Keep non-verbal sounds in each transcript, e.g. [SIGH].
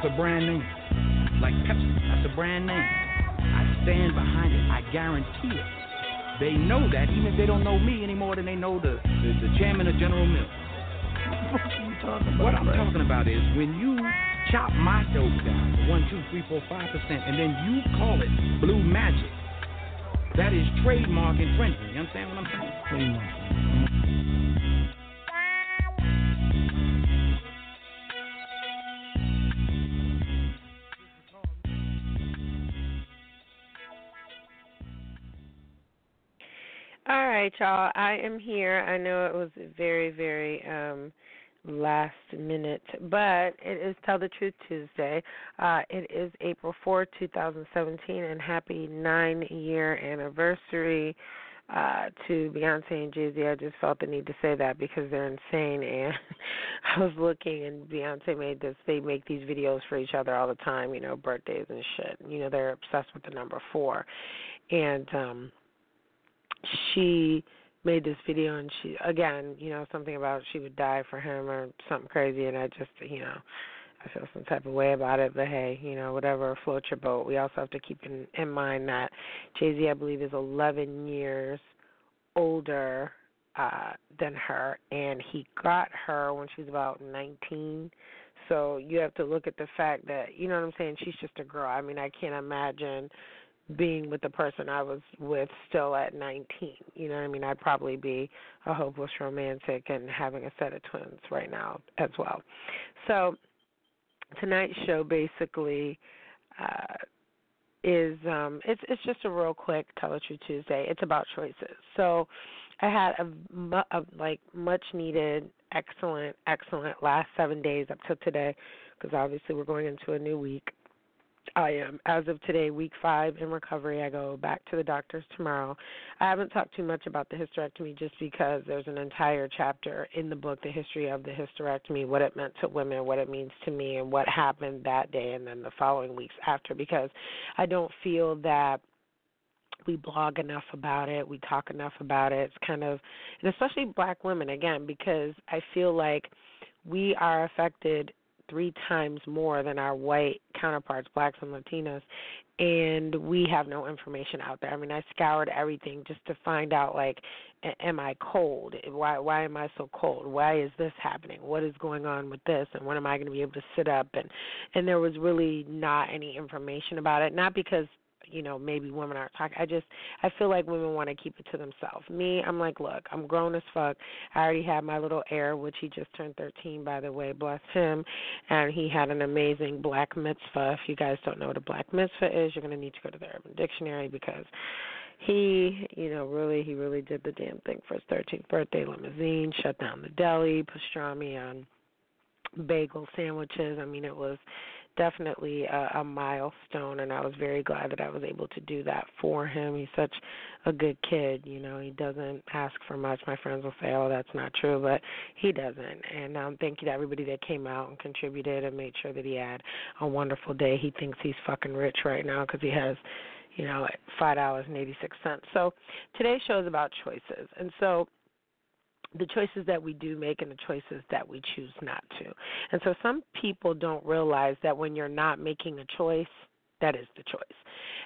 That's a brand name. Like Pepsi, that's a brand name. I stand behind it. I guarantee it. They know that even if they don't know me any more than they know the, the, the chairman of General Mills. What I'm talking about is when you chop my dope down to one, two, three, four, five percent, and then you call it blue magic. That is trademark infringement. You understand what I'm saying? Right, y'all. I am here. I know it was very, very um last minute, but it is Tell the Truth Tuesday. Uh it is April fourth, two 2017 and happy 9 year anniversary uh to Beyonce and Jay-Z. I just felt the need to say that because they're insane and [LAUGHS] I was looking and Beyonce made this they make these videos for each other all the time, you know, birthdays and shit. You know, they're obsessed with the number 4. And um she made this video and she again, you know, something about she would die for him or something crazy and I just you know, I feel some type of way about it, but hey, you know, whatever floats your boat. We also have to keep in, in mind that Jay Z I believe is eleven years older uh than her and he got her when she was about nineteen. So you have to look at the fact that you know what I'm saying, she's just a girl. I mean I can't imagine being with the person I was with still at 19. You know what I mean? I'd probably be a hopeless romantic and having a set of twins right now as well. So tonight's show basically uh is um it's it's just a real quick tell the truth Tuesday. It's about choices. So I had a, a like much needed excellent excellent last 7 days up to today because obviously we're going into a new week I am. As of today, week five in recovery. I go back to the doctors tomorrow. I haven't talked too much about the hysterectomy just because there's an entire chapter in the book, The History of the Hysterectomy, what it meant to women, what it means to me, and what happened that day and then the following weeks after, because I don't feel that we blog enough about it, we talk enough about it. It's kind of, and especially black women, again, because I feel like we are affected three times more than our white counterparts, blacks and Latinos, and we have no information out there. I mean, I scoured everything just to find out like am I cold? Why why am I so cold? Why is this happening? What is going on with this? And when am I going to be able to sit up and and there was really not any information about it. Not because you know maybe women aren't talking i just i feel like women want to keep it to themselves me i'm like look i'm grown as fuck i already have my little heir which he just turned thirteen by the way bless him and he had an amazing black mitzvah if you guys don't know what a black mitzvah is you're to need to go to the urban dictionary because he, you know, really, he really did the damn thing for his 13th birthday. Limousine, shut down the deli, pastrami on bagel sandwiches. I mean, it was definitely a, a milestone, and I was very glad that I was able to do that for him. He's such a good kid, you know. He doesn't ask for much. My friends will say, "Oh, that's not true," but he doesn't. And um, thank you to everybody that came out and contributed and made sure that he had a wonderful day. He thinks he's fucking rich right now because he has you know, five dollars and eighty six cents. So today's show is about choices. And so the choices that we do make and the choices that we choose not to. And so some people don't realize that when you're not making a choice, that is the choice.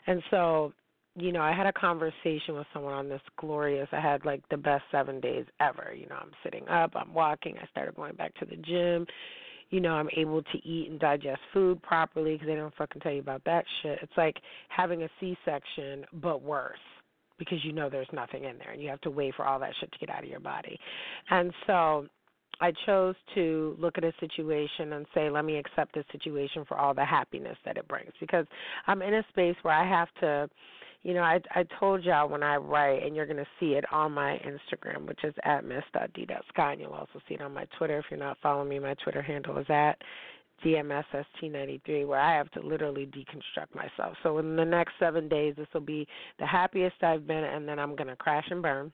And so, you know, I had a conversation with someone on this glorious I had like the best 7 days ever. You know, I'm sitting up, I'm walking, I started going back to the gym. You know, I'm able to eat and digest food properly because they don't fucking tell you about that shit. It's like having a C-section but worse because you know there's nothing in there and you have to wait for all that shit to get out of your body. And so I chose to look at a situation and say, let me accept this situation for all the happiness that it brings because I'm in a space where I have to you know, I I told y'all when I write, and you're gonna see it on my Instagram, which is at miss.d.sky, and you'll also see it on my Twitter. If you're not following me, my Twitter handle is at DMSST93, where I have to literally deconstruct myself. So in the next seven days, this will be the happiest I've been, and then I'm gonna crash and burn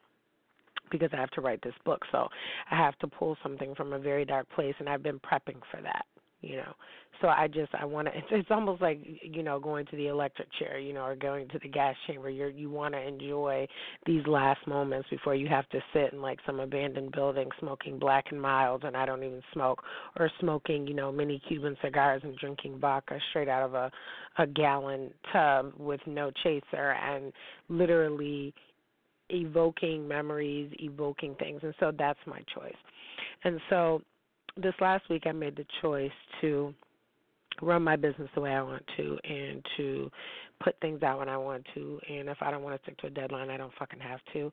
because I have to write this book. So I have to pull something from a very dark place, and I've been prepping for that you know. So i just i want to [LAUGHS] it's, it's almost like you know going to the electric chair you know or going to the gas chamber. You're you want to enjoy these last moments before you have to sit in like some abandoned building smoking black and milds and i don't even smoke or smoking you know mini cuban cigars and drinking vodka straight out of a a gallon tub with no chaser and literally evoking memories evoking things. And so that's my choice. And so this last week I made the choice to run my business the way I want to and to put things out when I want to and if I don't want to stick to a deadline I don't fucking have to.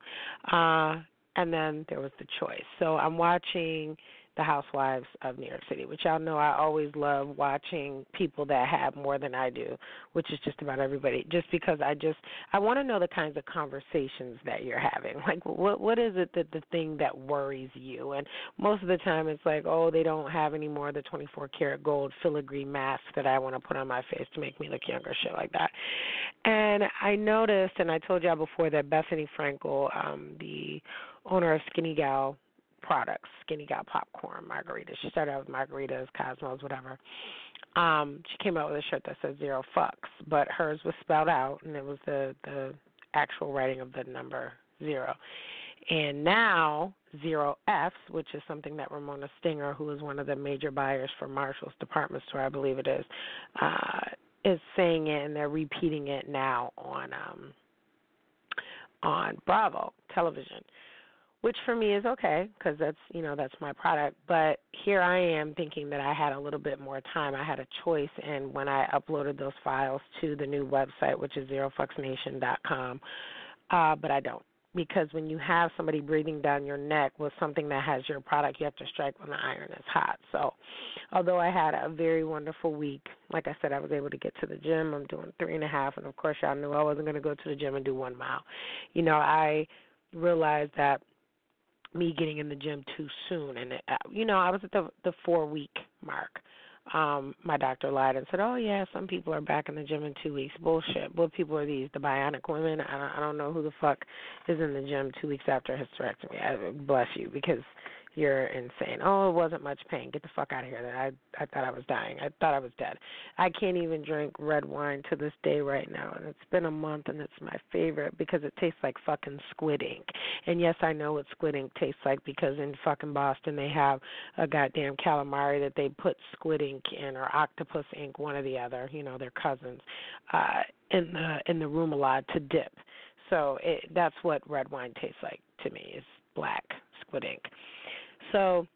Uh and then there was the choice. So I'm watching the Housewives of New York City, which y'all know I always love watching people that have more than I do, which is just about everybody. Just because I just I want to know the kinds of conversations that you're having. [LAUGHS] Like what what is it that the thing that worries you? And most of the time it's like, oh, they don't have any more of the 24 karat gold filigree mask that I want to put on my face to make me look younger, shit like that. And I noticed, and I told y'all before that Bethenny Frankel, um, the owner of Skinny Gal products, Skinny Gal popcorn, margaritas. She started out with margaritas, Cosmos, whatever. Um, she came out with a shirt that said zero fucks, but hers was spelled out and it was the the actual writing of the number zero. And now zero Fs, which is something that Ramona Singer, who is one of the major buyers for Marshall's department store, I believe it is, uh, is saying it and they're repeating it now on um on Bravo television which for me is okay because that's you know that's my product. But here i am thinking that i had a little bit more time. I had a choice and when i uploaded those files to the new website which is zerofucksnation.com uh but i don't. Because when you have somebody breathing down your neck with something that has your product you have to strike when the iron is hot. So although i had a very wonderful week like i said i was able to get to the gym. I'm doing three and a half and of course y'all knew i wasn't going to go to the gym and do one mile. You know i realized that me getting in the gym too soon. And it, uh, you know i was at the the four week mark. Um my doctor lied and said oh yeah some people are back in the gym in two weeks. Bullshit. What people are these the bionic women? I don't i don't know who the fuck is in the gym two weeks after hysterectomy. I bless you because you're insane. Oh, it wasn't much pain. Get the fuck out of here. I I thought I was dying. I thought I was dead. I can't even drink red wine to this day right now, and it's been a month, and it's my favorite because it tastes like fucking squid ink. And yes, I know what squid ink tastes like because in fucking Boston they have a goddamn calamari that they put squid ink in or octopus ink, one or the other. You know, they're cousins. Uh, in the in the room a lot to dip. So it, that's what red wine tastes like to me. Is black squid ink. So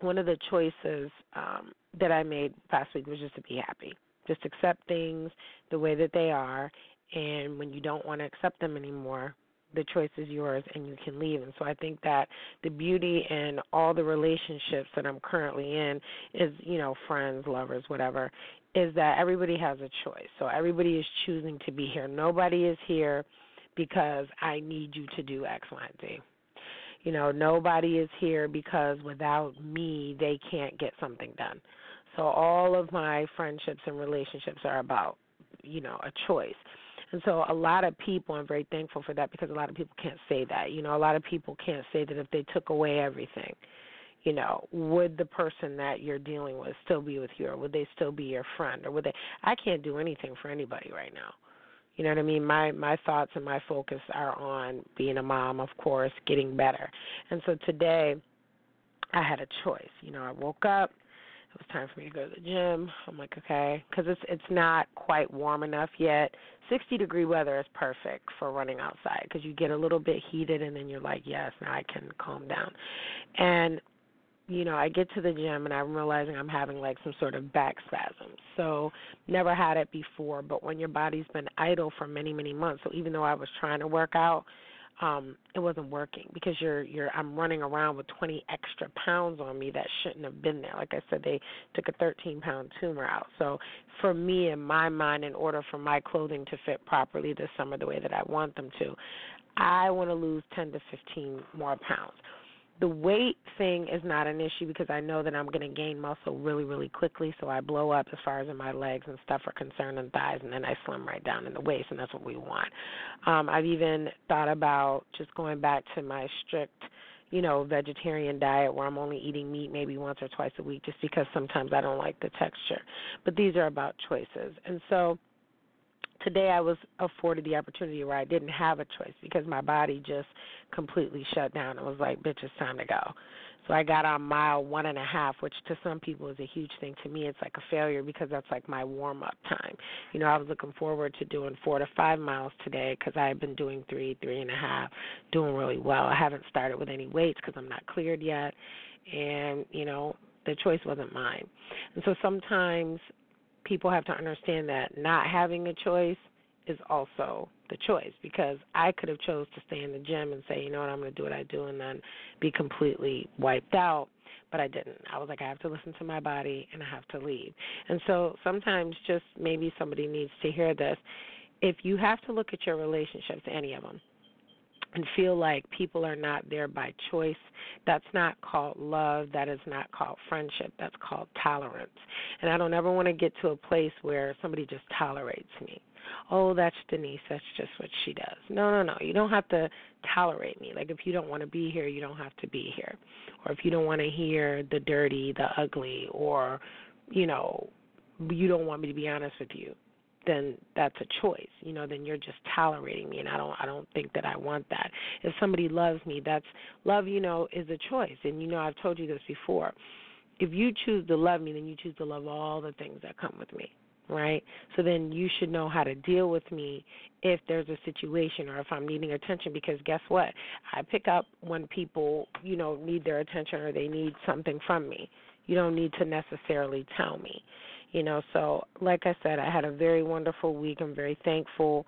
one of the choices um, that I made past week was just to be happy, just accept things the way that they are, and when you don't want to accept them anymore, the choice is yours and you can leave. And so I think that the beauty in all the relationships that I'm currently in is, you know, friends, lovers, whatever, is that everybody has a choice. So everybody is choosing to be here. Nobody is here because I need you to do X, Y, and Z. You know, nobody is here because without me, they can't get something done. So all of my friendships and relationships are about, you know, a choice. And so a lot of people, I'm very thankful for that because a lot of people can't say that. You know, a lot of people can't say that if they took away everything, you know, would the person that you're dealing with still be with you or would they still be your friend or would they I can't do anything for anybody right now. You know what I mean? My my thoughts and my focus are on being a mom, of course, getting better. And so today I had a choice. You know, I woke up. It was time for me to go to the gym. I'm like, okay, because it's it's not quite warm enough yet. 60 degree weather is perfect for running outside because you get a little bit heated and then you're like, yes, now I can calm down. And you know, I get to the gym and I'm realizing I'm having like some sort of back spasms. So never had it before, but when your body's been idle for many, many months, so even though I was trying to work out, um it wasn't working because you're you're I'm running around with 20 extra pounds on me that shouldn't have been there. Like I said, they took a 13 pound tumor out. So for me in my mind, in order for my clothing to fit properly this summer the way that I want them to, I want to lose 10 to 15 more pounds the weight thing is not an issue because I know that I'm going to gain muscle really, really quickly. So I blow up as far as my legs and stuff are concerned and thighs, and then I slim right down in the waist, and that's what we want. Um, I've even thought about just going back to my strict, you know, vegetarian diet where I'm only eating meat maybe once or twice a week, just because sometimes I don't like the texture. But these are about choices, and so today I was afforded the opportunity where I didn't have a choice because my body just completely shut down. It was like, bitch, it's time to go. So I got on mile one and a half, which to some people is a huge thing. To me, it's like a failure because that's like my warm up time. You know, I was looking forward to doing four to five miles today because I had been doing three, three and a half, doing really well. I haven't started with any weights because I'm not cleared yet, and you know, the choice wasn't mine. And so sometimes people have to understand that not having a choice is also the choice because I could have chose to stay in the gym and say, you know what, I'm going to do what I do and then be completely wiped out, but I didn't. I was like I have to listen to my body and I have to leave. And so sometimes just maybe somebody needs to hear this. If you have to look at your relationships, any of them, and feel like people are not there by choice, that's not called love. That is not called friendship. That's called tolerance. And I don't ever want to get to a place where somebody just tolerates me. Oh, that's Denise. That's just what she does. No, no, no. You don't have to tolerate me. Like if you don't want to be here, you don't have to be here. Or if you don't want to hear the dirty, the ugly, or, you know, you don't want me to be honest with you then that's a choice you know then you're just tolerating me and i don't i don't think that i want that. If somebody loves me that's love you know is a choice. And you know i've told you this before. If you choose to love me then you choose to love all the things that come with me right? So then you should know how to deal with me if there's a situation or if i'm needing attention because guess what? I pick up when people you know need their attention or they need something from me. You don't need to necessarily tell me you know so like i said i had a very wonderful week. I'm very thankful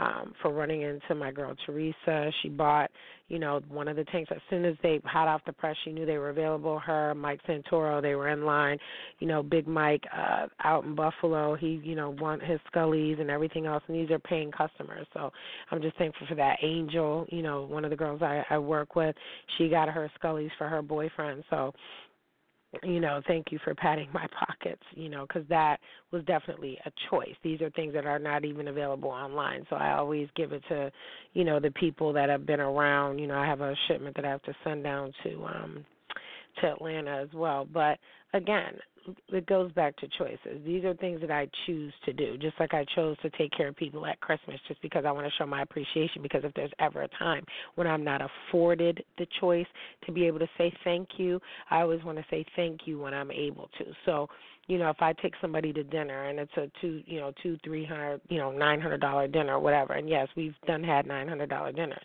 um for running into my girl teresa. She bought you know one of the tanks. As soon as they hot off the press she knew they were available. Her mike santoro they were in line. You know big mike uh out in buffalo he you know want his scullies and everything else and these are paying customers. So i'm just thankful for that. Angel you know one of the girls i i work with she got her scullies for her boyfriend. So you know, thank you for patting my pockets, you know, because that was definitely a choice. These are things that are not even available online. So I always give it to, you know, the people that have been around. You know, I have a shipment that I have to send down to um to Atlanta as well. But again, it goes back to choices. These are things that I choose to do, just like I chose to take care of people at Christmas, just because I want to show my appreciation. Because if there's ever a time when I'm not afforded the choice to be able to say thank you, I always want to say thank you when I'm able to. So, you know, if I take somebody to dinner and it's a two, you know, two, three hundred, you know, nine hundred dollar dinner, or whatever. And yes, we've done had nine hundred dollar dinners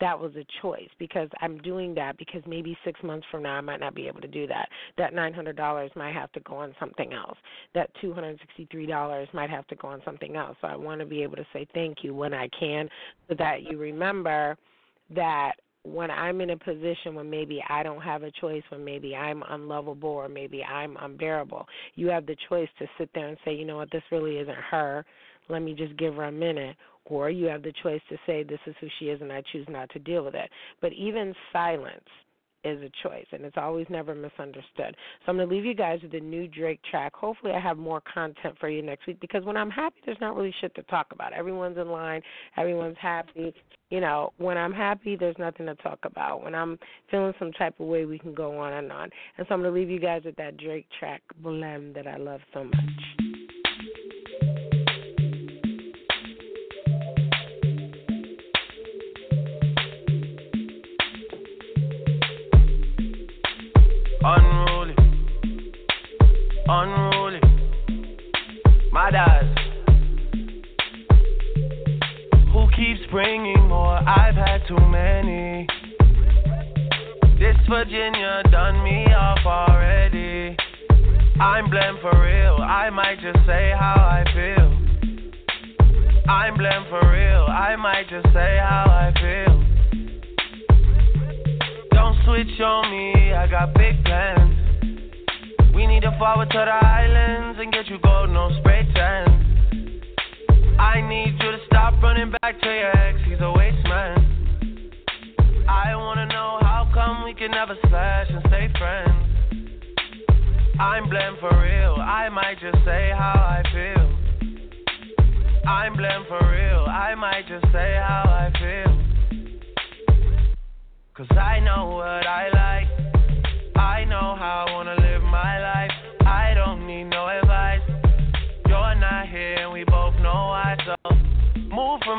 that was a choice because I'm doing that because maybe six months from now I might not be able to do that. That nine hundred dollars might have to go on something else. That two hundred and sixty three dollars might have to go on something else. So I want to be able to say thank you when I can so that you remember that when I'm in a position when maybe I don't have a choice, when maybe I'm unlovable or maybe I'm unbearable, you have the choice to sit there and say, you know what, this really isn't her. Let me just give her a minute or you have the choice to say this is who she is and I choose not to deal with it. But even silence is a choice and it's always never misunderstood. So I'm going to leave you guys with the new Drake track. Hopefully I have more content for you next week because when I'm happy there's not really shit to talk about. Everyone's in line, everyone's happy. You know, when I'm happy there's nothing to talk about. When I'm feeling some type of way we can go on and on. And so I'm going to leave you guys with that Drake track Blem that I love so much. Unruly. My dad. Who keeps bringing more? I've had too many. This Virginia done me off already. I'm blamed for real. I might just say how I feel. I'm blamed for real. I might just say how I feel. Don't switch on me, I got big plans. To forward to the islands and get you gold, no spray tan. I need you to stop running back to your ex, he's a waste man. I wanna know how come we can never slash and stay friends. I'm blamed for real, I might just say how I feel. I'm blamed for real, I might just say how I feel. Cause I know what I like. I know how I wanna live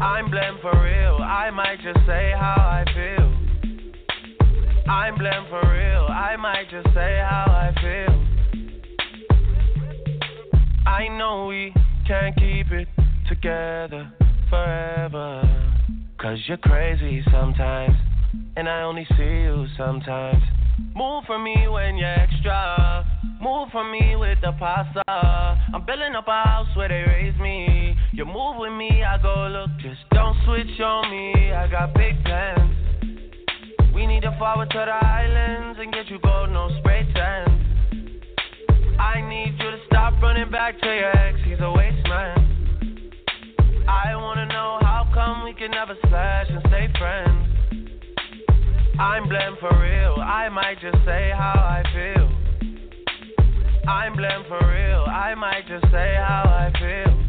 I'm blamed for real, I might just say how I feel. I'm blamed for real, I might just say how I feel. I know we can't keep it together forever. Cause you're crazy sometimes and I only see you sometimes. Move for me when you're extra. Move for me with the pasta. I'm building up a house where they raise me. You move with me, I go look. Just don't switch on me. I got big plans. We need to forward to the islands and get you gold, no spray tan. I need you to stop running back to your ex. He's a waste man. I wanna know how come we can never slash and stay friends. I'm blamed for real. I might just say how I feel. I'm blamed for real. I might just say how I feel.